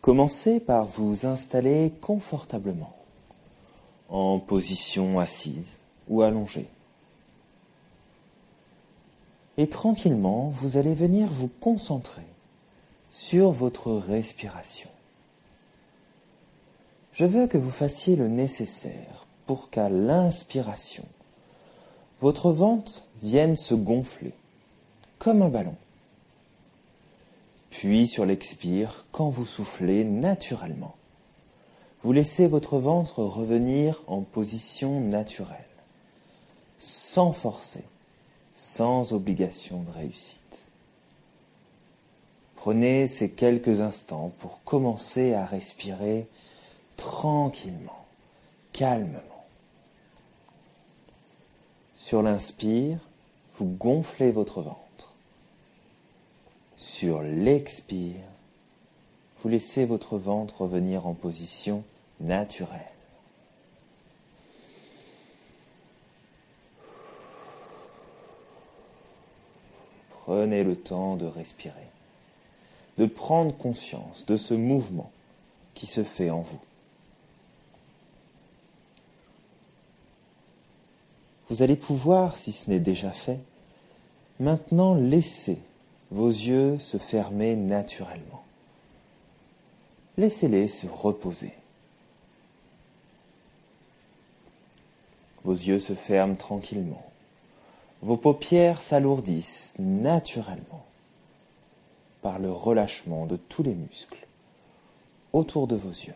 Commencez par vous installer confortablement, en position assise ou allongée. Et tranquillement, vous allez venir vous concentrer sur votre respiration. Je veux que vous fassiez le nécessaire pour qu'à l'inspiration, votre ventre vienne se gonfler comme un ballon. Puis sur l'expire, quand vous soufflez naturellement, vous laissez votre ventre revenir en position naturelle, sans forcer, sans obligation de réussite. Prenez ces quelques instants pour commencer à respirer tranquillement, calmement. Sur l'inspire, vous gonflez votre ventre. Sur l'expire, vous laissez votre ventre revenir en position naturelle. Prenez le temps de respirer, de prendre conscience de ce mouvement qui se fait en vous. Vous allez pouvoir, si ce n'est déjà fait, maintenant laisser vos yeux se fermer naturellement. Laissez-les se reposer. Vos yeux se ferment tranquillement. Vos paupières s'alourdissent naturellement par le relâchement de tous les muscles autour de vos yeux.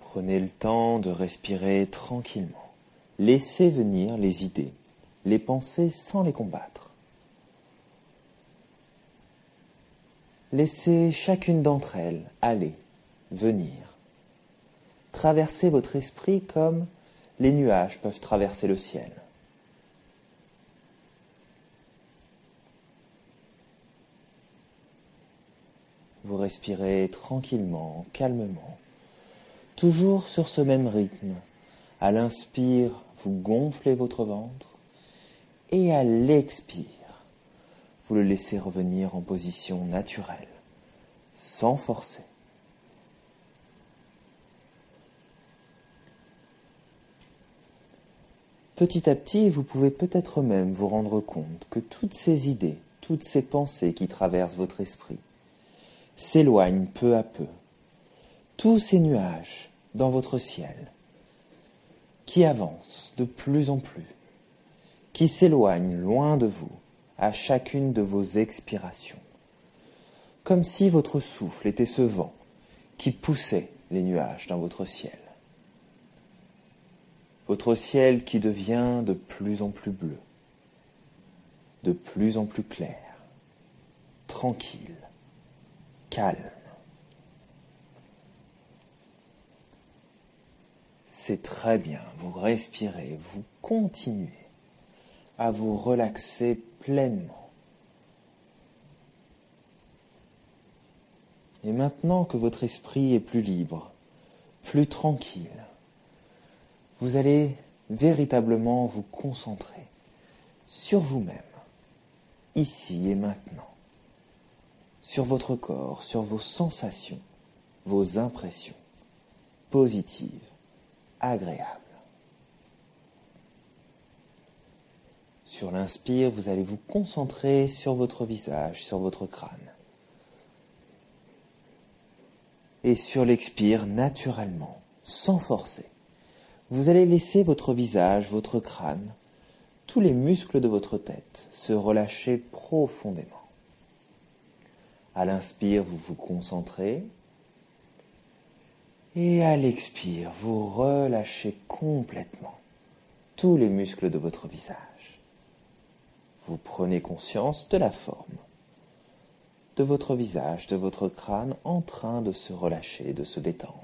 Prenez le temps de respirer tranquillement. Laissez venir les idées, les pensées sans les combattre. Laissez chacune d'entre elles aller, venir. Traversez votre esprit comme les nuages peuvent traverser le ciel. Vous respirez tranquillement, calmement toujours sur ce même rythme. À l'inspire, vous gonflez votre ventre et à l'expire, vous le laissez revenir en position naturelle, sans forcer. Petit à petit, vous pouvez peut-être même vous rendre compte que toutes ces idées, toutes ces pensées qui traversent votre esprit s'éloignent peu à peu. Tous ces nuages dans votre ciel, qui avance de plus en plus, qui s'éloigne loin de vous à chacune de vos expirations, comme si votre souffle était ce vent qui poussait les nuages dans votre ciel. Votre ciel qui devient de plus en plus bleu, de plus en plus clair, tranquille, calme. C'est très bien, vous respirez, vous continuez à vous relaxer pleinement. Et maintenant que votre esprit est plus libre, plus tranquille, vous allez véritablement vous concentrer sur vous-même, ici et maintenant, sur votre corps, sur vos sensations, vos impressions positives Sur l'inspire, vous allez vous concentrer sur votre visage, sur votre crâne. Et sur l'expire, naturellement, sans forcer, vous allez laisser votre visage, votre crâne, tous les muscles de votre tête se relâcher profondément. À l'inspire, vous vous concentrez et à l'expire, vous relâchez complètement tous les muscles de votre visage. Vous prenez conscience de la forme de votre visage, de votre crâne en train de se relâcher, de se détendre.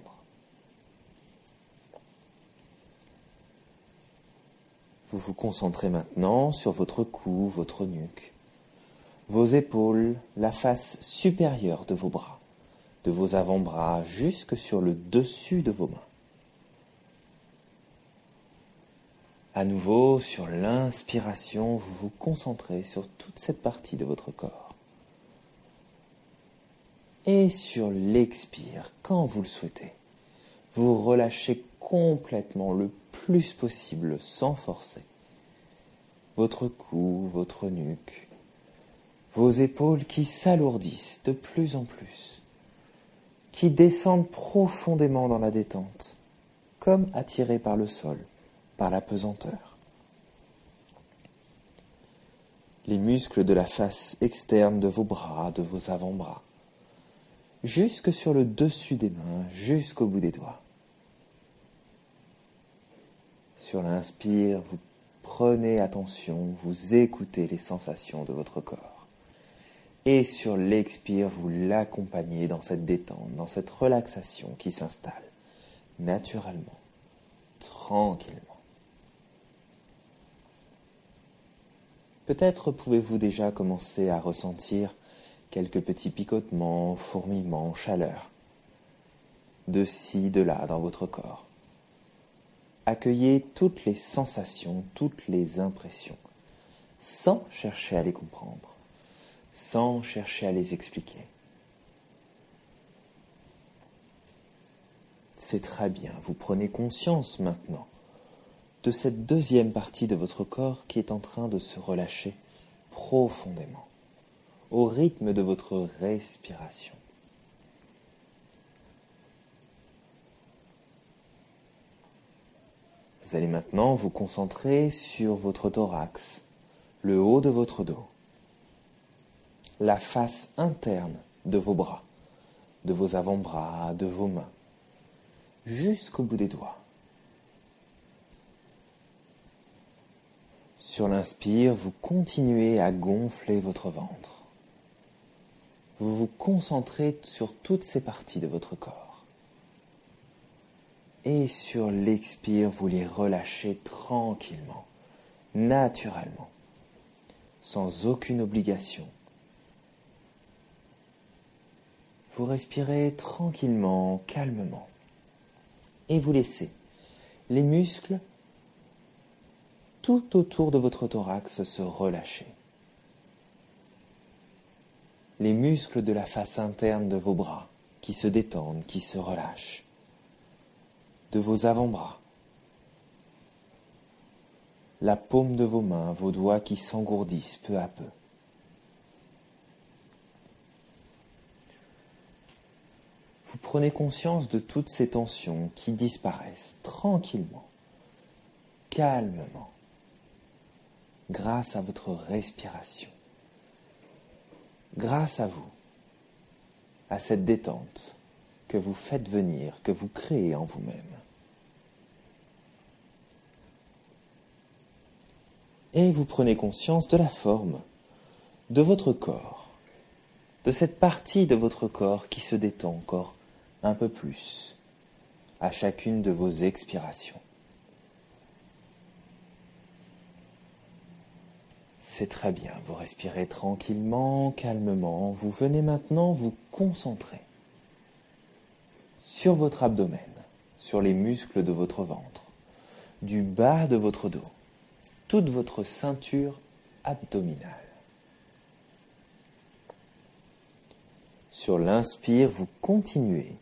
Vous vous concentrez maintenant sur votre cou, votre nuque, vos épaules, la face supérieure de vos bras de vos avant-bras jusque sur le dessus de vos mains. À nouveau, sur l'inspiration, vous vous concentrez sur toute cette partie de votre corps. Et sur l'expire, quand vous le souhaitez, vous relâchez complètement le plus possible sans forcer. Votre cou, votre nuque, vos épaules qui s'alourdissent de plus en plus, qui descendent profondément dans la détente, comme attirées par le sol par la pesanteur. Les muscles de la face externe de vos bras, de vos avant-bras, jusque sur le dessus des mains, jusqu'au bout des doigts. Sur l'inspire, vous prenez attention, vous écoutez les sensations de votre corps. Et sur l'expire, vous l'accompagnez dans cette détente, dans cette relaxation qui s'installe naturellement, tranquillement. Peut-être pouvez-vous déjà commencer à ressentir quelques petits picotements, fourmillements, chaleur, de ci, de là dans votre corps. Accueillez toutes les sensations, toutes les impressions, sans chercher à les comprendre, sans chercher à les expliquer. C'est très bien, vous prenez conscience maintenant de cette deuxième partie de votre corps qui est en train de se relâcher profondément, au rythme de votre respiration. Vous allez maintenant vous concentrer sur votre thorax, le haut de votre dos, la face interne de vos bras, de vos avant-bras, de vos mains, jusqu'au bout des doigts. Sur l'inspire, vous continuez à gonfler votre ventre. Vous vous concentrez sur toutes ces parties de votre corps. Et sur l'expire, vous les relâchez tranquillement, naturellement, sans aucune obligation. Vous respirez tranquillement, calmement. Et vous laissez les muscles tout autour de votre thorax se relâcher. Les muscles de la face interne de vos bras qui se détendent, qui se relâchent. De vos avant-bras. La paume de vos mains, vos doigts qui s'engourdissent peu à peu. Vous prenez conscience de toutes ces tensions qui disparaissent tranquillement, calmement grâce à votre respiration, grâce à vous, à cette détente que vous faites venir, que vous créez en vous-même. Et vous prenez conscience de la forme de votre corps, de cette partie de votre corps qui se détend encore un peu plus à chacune de vos expirations. C'est très bien, vous respirez tranquillement, calmement. Vous venez maintenant vous concentrer sur votre abdomen, sur les muscles de votre ventre, du bas de votre dos, toute votre ceinture abdominale. Sur l'inspire, vous continuez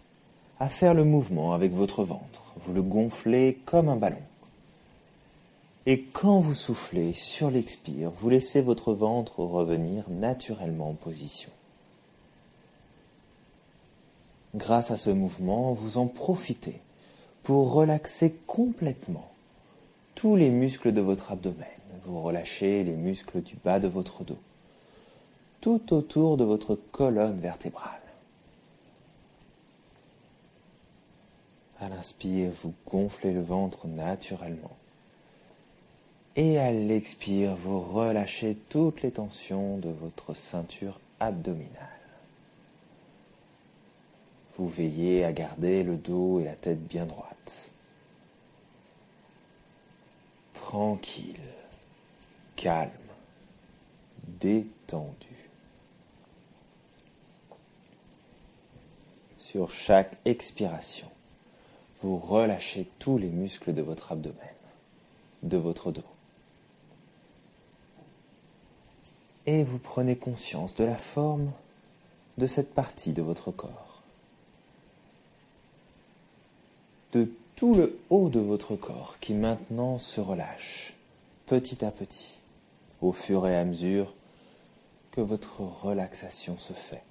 à faire le mouvement avec votre ventre. Vous le gonflez comme un ballon. Et quand vous soufflez sur l'expire, vous laissez votre ventre revenir naturellement en position. Grâce à ce mouvement, vous en profitez pour relaxer complètement tous les muscles de votre abdomen. Vous relâchez les muscles du bas de votre dos, tout autour de votre colonne vertébrale. À l'inspire, vous gonflez le ventre naturellement et à l'expire, vous relâchez toutes les tensions de votre ceinture abdominale. Vous veillez à garder le dos et la tête bien droite. Tranquille, calme, détendu. Sur chaque expiration, vous relâchez tous les muscles de votre abdomen de votre dos. Et vous prenez conscience de la forme de cette partie de votre corps. De tout le haut de votre corps qui maintenant se relâche petit à petit au fur et à mesure que votre relaxation se fait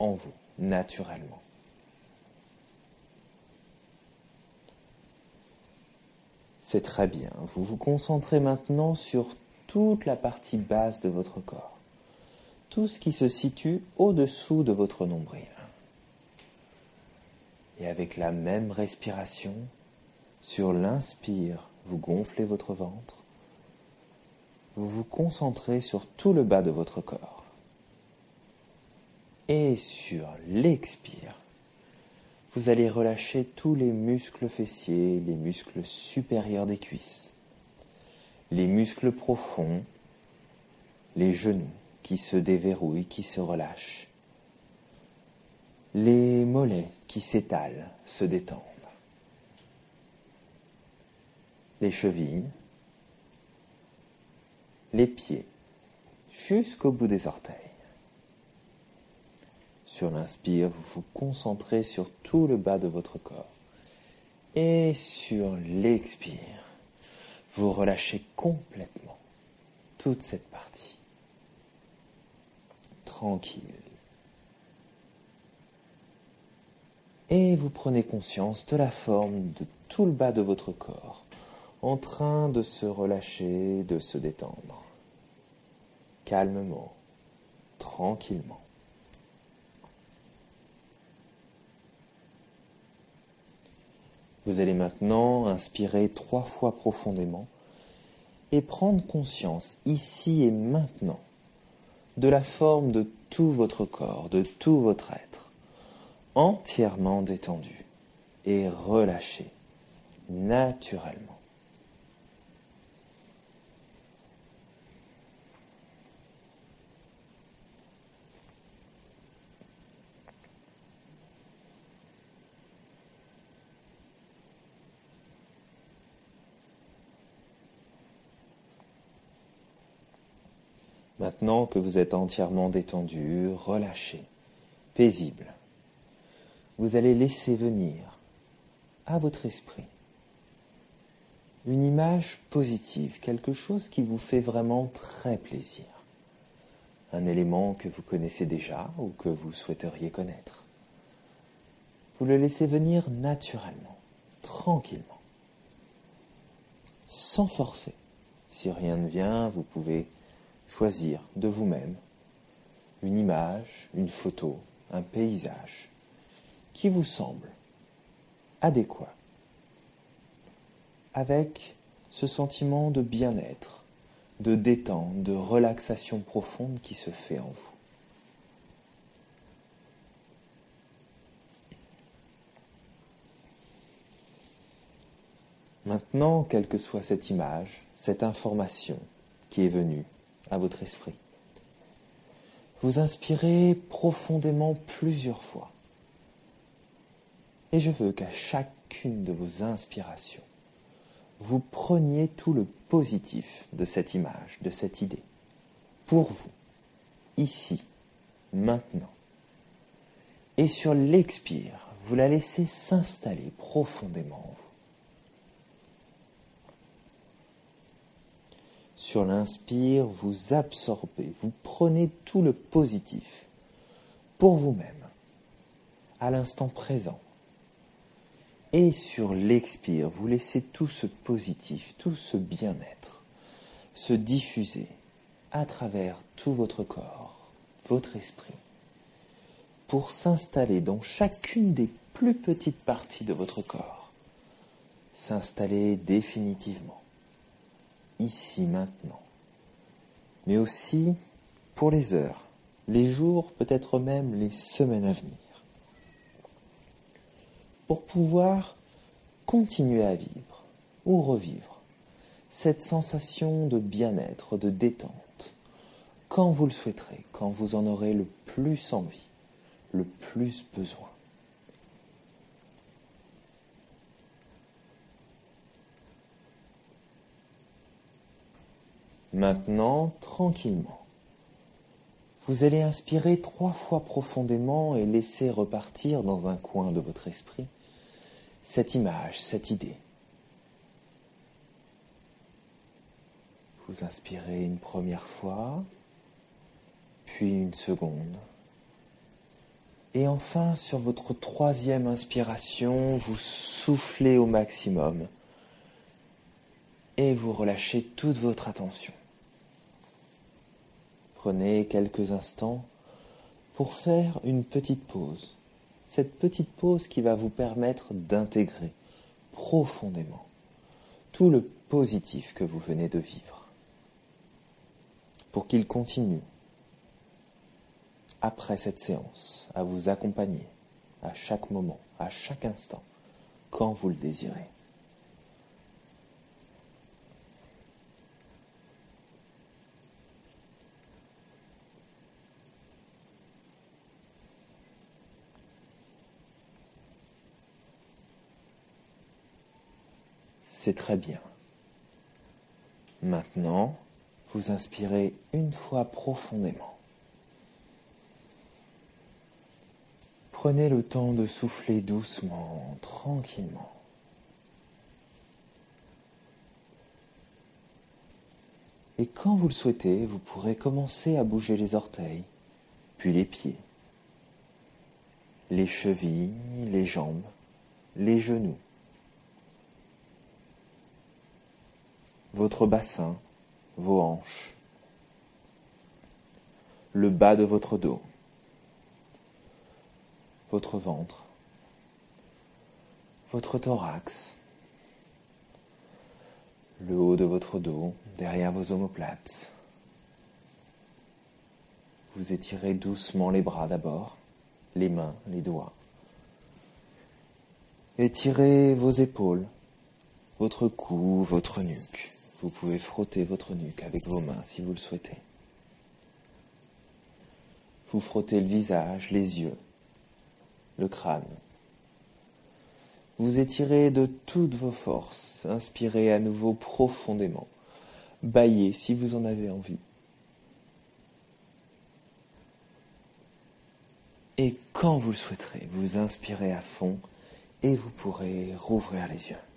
en vous naturellement. C'est très bien. Vous vous concentrez maintenant sur toute la partie basse de votre corps. Tout ce qui se situe au-dessous de votre nombril. Et avec la même respiration, sur l'inspire, vous gonflez votre ventre. Vous vous concentrez sur tout le bas de votre corps. Et sur l'expire, vous allez relâcher tous les muscles fessiers, les muscles supérieurs des cuisses, les muscles profonds, les genoux qui se déverrouillent, qui se relâchent, les mollets qui s'étalent, se détendent, les chevilles, les pieds jusqu'au bout des orteils. Sur l'inspire, vous vous concentrez sur tout le bas de votre corps. Et sur l'expire, vous relâchez complètement toute cette partie. Tranquille. Et vous prenez conscience de la forme de tout le bas de votre corps en train de se relâcher, de se détendre. Calmement, tranquillement. Vous allez maintenant inspirer trois fois profondément et prendre conscience ici et maintenant de la forme de tout votre corps, de tout votre être, entièrement détendu et relâché naturellement. Maintenant que vous êtes entièrement détendu, relâché, paisible, vous allez laisser venir à votre esprit une image positive, quelque chose qui vous fait vraiment très plaisir, un élément que vous connaissez déjà ou que vous souhaiteriez connaître. Vous le laissez venir naturellement, tranquillement, sans forcer. Si rien ne vient, vous pouvez choisir de vous-même une image, une photo, un paysage qui vous semble adéquat avec ce sentiment de bien-être, de détente, de relaxation profonde qui se fait en vous. Maintenant, quelle que soit cette image, cette information qui est venue, à votre esprit. Vous inspirez profondément plusieurs fois. Et je veux qu'à chacune de vos inspirations, vous preniez tout le positif de cette image, de cette idée, pour vous, ici, maintenant. Et sur l'expire, vous la laissez s'installer profondément. Sur l'inspire, vous absorbez, vous prenez tout le positif pour vous-même, à l'instant présent. Et sur l'expire, vous laissez tout ce positif, tout ce bien-être se diffuser à travers tout votre corps, votre esprit, pour s'installer dans chacune des plus petites parties de votre corps, s'installer définitivement ici maintenant, mais aussi pour les heures, les jours, peut-être même les semaines à venir, pour pouvoir continuer à vivre ou revivre cette sensation de bien-être, de détente, quand vous le souhaiterez, quand vous en aurez le plus envie, le plus besoin. Maintenant, tranquillement. Vous allez inspirer trois fois profondément et laisser repartir dans un coin de votre esprit cette image, cette idée. Vous inspirez une première fois, puis une seconde. Et enfin, sur votre troisième inspiration, vous soufflez au maximum et vous relâchez toute votre attention. Prenez quelques instants pour faire une petite pause. Cette petite pause qui va vous permettre d'intégrer profondément tout le positif que vous venez de vivre. Pour qu'il continue après cette séance à vous accompagner à chaque moment, à chaque instant, quand vous le désirez. C'est très bien. Maintenant, vous inspirez une fois profondément. Prenez le temps de souffler doucement, tranquillement. Et quand vous le souhaitez, vous pourrez commencer à bouger les orteils, puis les pieds, les chevilles, les jambes, les genoux. Votre bassin, vos hanches, le bas de votre dos, votre ventre, votre thorax, le haut de votre dos, derrière vos omoplates. Vous étirez doucement les bras d'abord, les mains, les doigts. Étirez vos épaules, votre cou, votre nuque. Vous pouvez frotter votre nuque avec vos mains si vous le souhaitez. Vous frottez le visage, les yeux, le crâne. Vous étirez de toutes vos forces, inspirez à nouveau profondément, baillez si vous en avez envie. Et quand vous le souhaiterez, vous inspirez à fond et vous pourrez rouvrir les yeux.